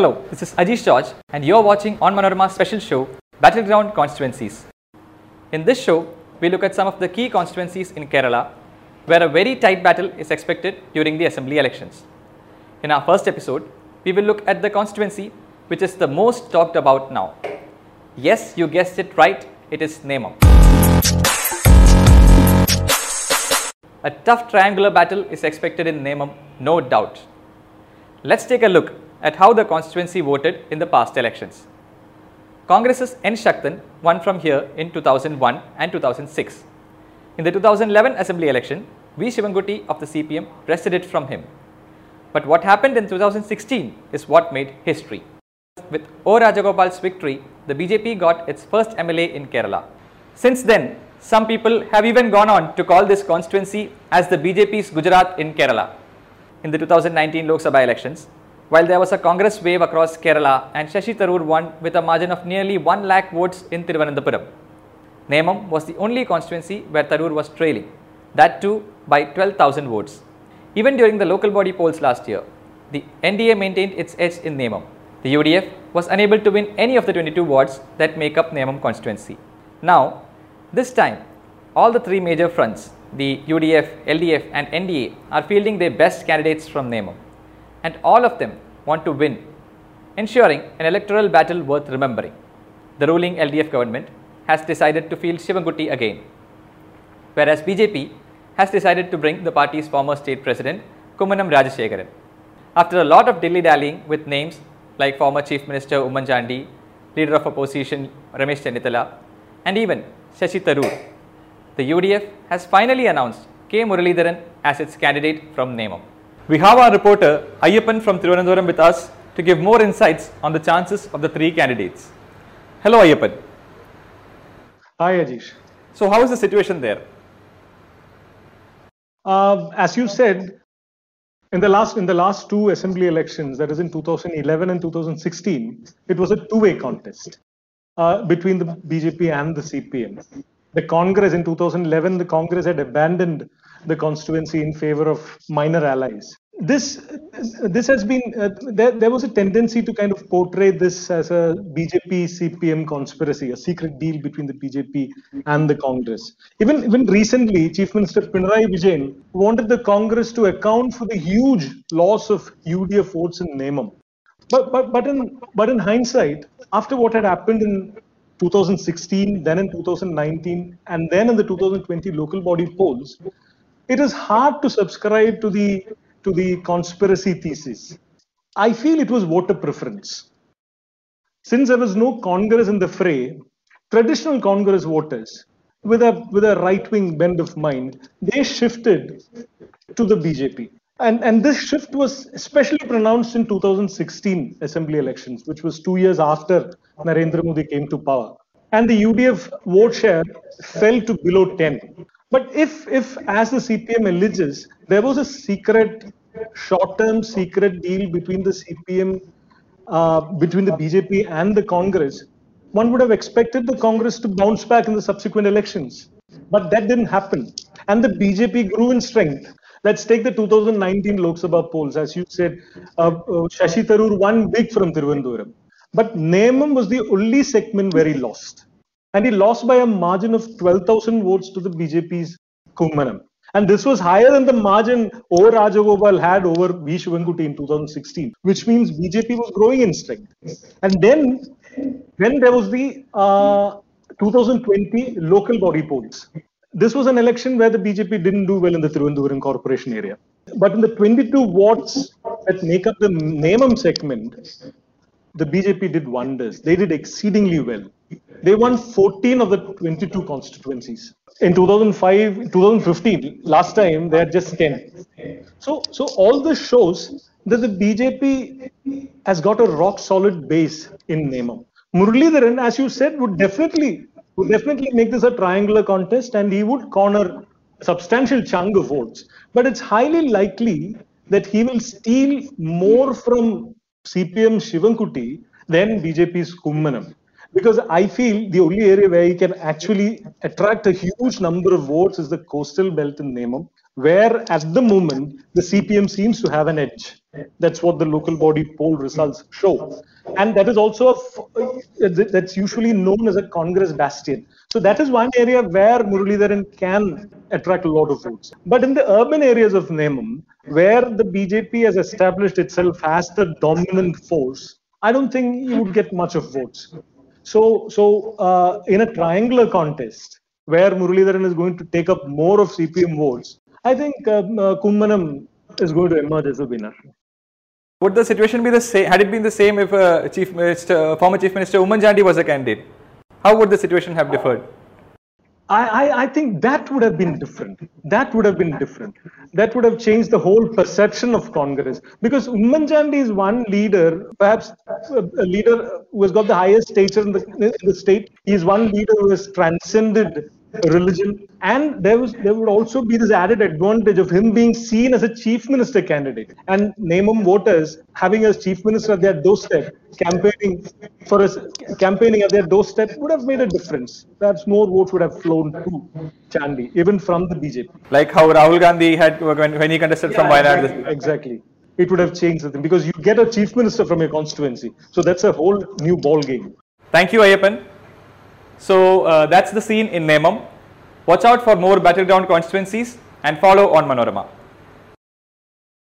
Hello, this is Ajish George, and you're watching on Manorama's special show, Battleground Constituencies. In this show, we look at some of the key constituencies in Kerala where a very tight battle is expected during the assembly elections. In our first episode, we will look at the constituency which is the most talked about now. Yes, you guessed it right, it is Nemom. A tough triangular battle is expected in Nemom, no doubt. Let's take a look at how the constituency voted in the past elections. Congress's N. Sakthan won from here in 2001 and 2006. In the 2011 assembly election, V. Sivankutty of the CPM wrested it from him. But what happened in 2016 is what made history. With O. Rajagopal's victory, the BJP got its first MLA in Kerala. Since then, some people have even gone on to call this constituency as the BJP's Gujarat in Kerala. In the 2019 Lok Sabha elections, while there was a Congress wave across Kerala and Shashi Tharoor won with a margin of nearly 1 lakh votes in Thiruvananthapuram. Nemom was the only constituency where Tharoor was trailing, that too by 12,000 votes. Even during the local body polls last year, the NDA maintained its edge in Nemom. The UDF was unable to win any of the 22 wards that make up Nemom constituency. Now, this time, all the three major fronts, the UDF, LDF and NDA are fielding their best candidates from Nemom and all of them want to win, ensuring an electoral battle worth remembering. The ruling LDF government has decided to field Sivankutty again, whereas BJP has decided to bring the party's former state president Kummanam Rajasekharan. After a lot of dilly-dallying with names like former Chief Minister Oommen Chandy, leader of opposition Ramesh Chennithala, and even Shashi Tharoor, the UDF has finally announced K. Muralidharan as its candidate from Nemom. We have our reporter Ayyappan from Thiruvananthapuram with us to give more insights on the chances of the three candidates. Hello Ayyappan. Hi, Ajish. So how is the situation there? Uh, as you said, in the last in the last two assembly elections, that is in 2011 and 2016, it was a two-way contest uh, between the BJP and the CPM. The Congress in 2011, the Congress had abandoned the constituency in favor of minor allies. This this has been uh, there. There was a tendency to kind of portray this as a BJP CPM conspiracy, a secret deal between the BJP and the Congress. Even even recently, Chief Minister Pinarayi Vijayan wanted the Congress to account for the huge loss of UDF votes in Nemom. But but but in but in hindsight, after what had happened in 2016, then in 2019, and then in the 2020 local body polls, it is hard to subscribe to the to the conspiracy thesis. I feel it was voter preference. Since there was no Congress in the fray, traditional Congress voters, with a with a right-wing bend of mind, they shifted to the BJP. And, and this shift was especially pronounced in 2016 assembly elections, which was two years after Narendra Modi came to power. And the UDF vote share fell to below 10. But if, if as the CPM alleges, there was a secret, short-term secret deal between the CPM, uh, between the BJP and the Congress, one would have expected the Congress to bounce back in the subsequent elections. But that didn't happen. And the BJP grew in strength. Let's take the 2019 Lok Sabha polls. As you said, uh, uh, Shashi Tharoor won big from Thiruvananthapuram. But Nemom was the only segment where he lost and he lost by a margin of 12,000 votes to the BJP's Kummanam. And this was higher than the margin O. Rajagopal had over V. Sivankutty in 2016, which means BJP was growing in strength. And then, then there was the uh, 2020 local body polls. This was an election where the BJP didn't do well in the Thiruvananthapuram corporation area. But in the 22 wards that make up the Nemom segment, the BJP did wonders. They did exceedingly well. They won 14 of the 22 constituencies. In 2005, 2015, last time they had just 10. So, so all this shows that the BJP has got a rock solid base in Nemom. Muralidharan, as you said, would definitely would definitely make this a triangular contest, and he would corner a substantial chunk of votes. But it's highly likely that he will steal more from CPM Sivankutty than BJP's Kummanam because I feel the only area where he can actually attract a huge number of votes is the coastal belt in Nemom. where at the moment the CPM seems to have an edge. That's what the local body poll results show. And that is also, a, uh, that's usually known as a Congress bastion. So that is one area where Muralidharan can attract a lot of votes. But in the urban areas of Nemom, where the BJP has established itself as the dominant force, I don't think you would get much of votes. So, so uh, in a triangular contest, where Muralidharan is going to take up more of CPM votes, I think um, uh, Kummanam is going to emerge as a winner. Would the situation be the same? Had it been the same if uh, Chief Minister, former Chief Minister Oommen was a candidate? How would the situation have differed? I, I, I, think that would have been different. That would have been different. That would have changed the whole perception of Congress. Because Oommen Chandy is one leader, perhaps a leader who has got the highest stature in the, in the state. He is one leader who has transcended religion. And there was there would also be this added advantage of him being seen as a chief minister candidate. And Nemom voters having a chief minister at their doorstep campaigning for us campaigning at their doorstep would have made a difference. Perhaps more votes would have flown to Chandy even from the BJP like how Rahul Gandhi had when, when he contested yeah, from Wayanad exactly, exactly. It would have changed the thing because you get a chief minister from your constituency. So that's a whole new ball game thank you Ayyappan. So uh, that's the scene in Nemom. Watch out for more battleground constituencies and follow on Manorama.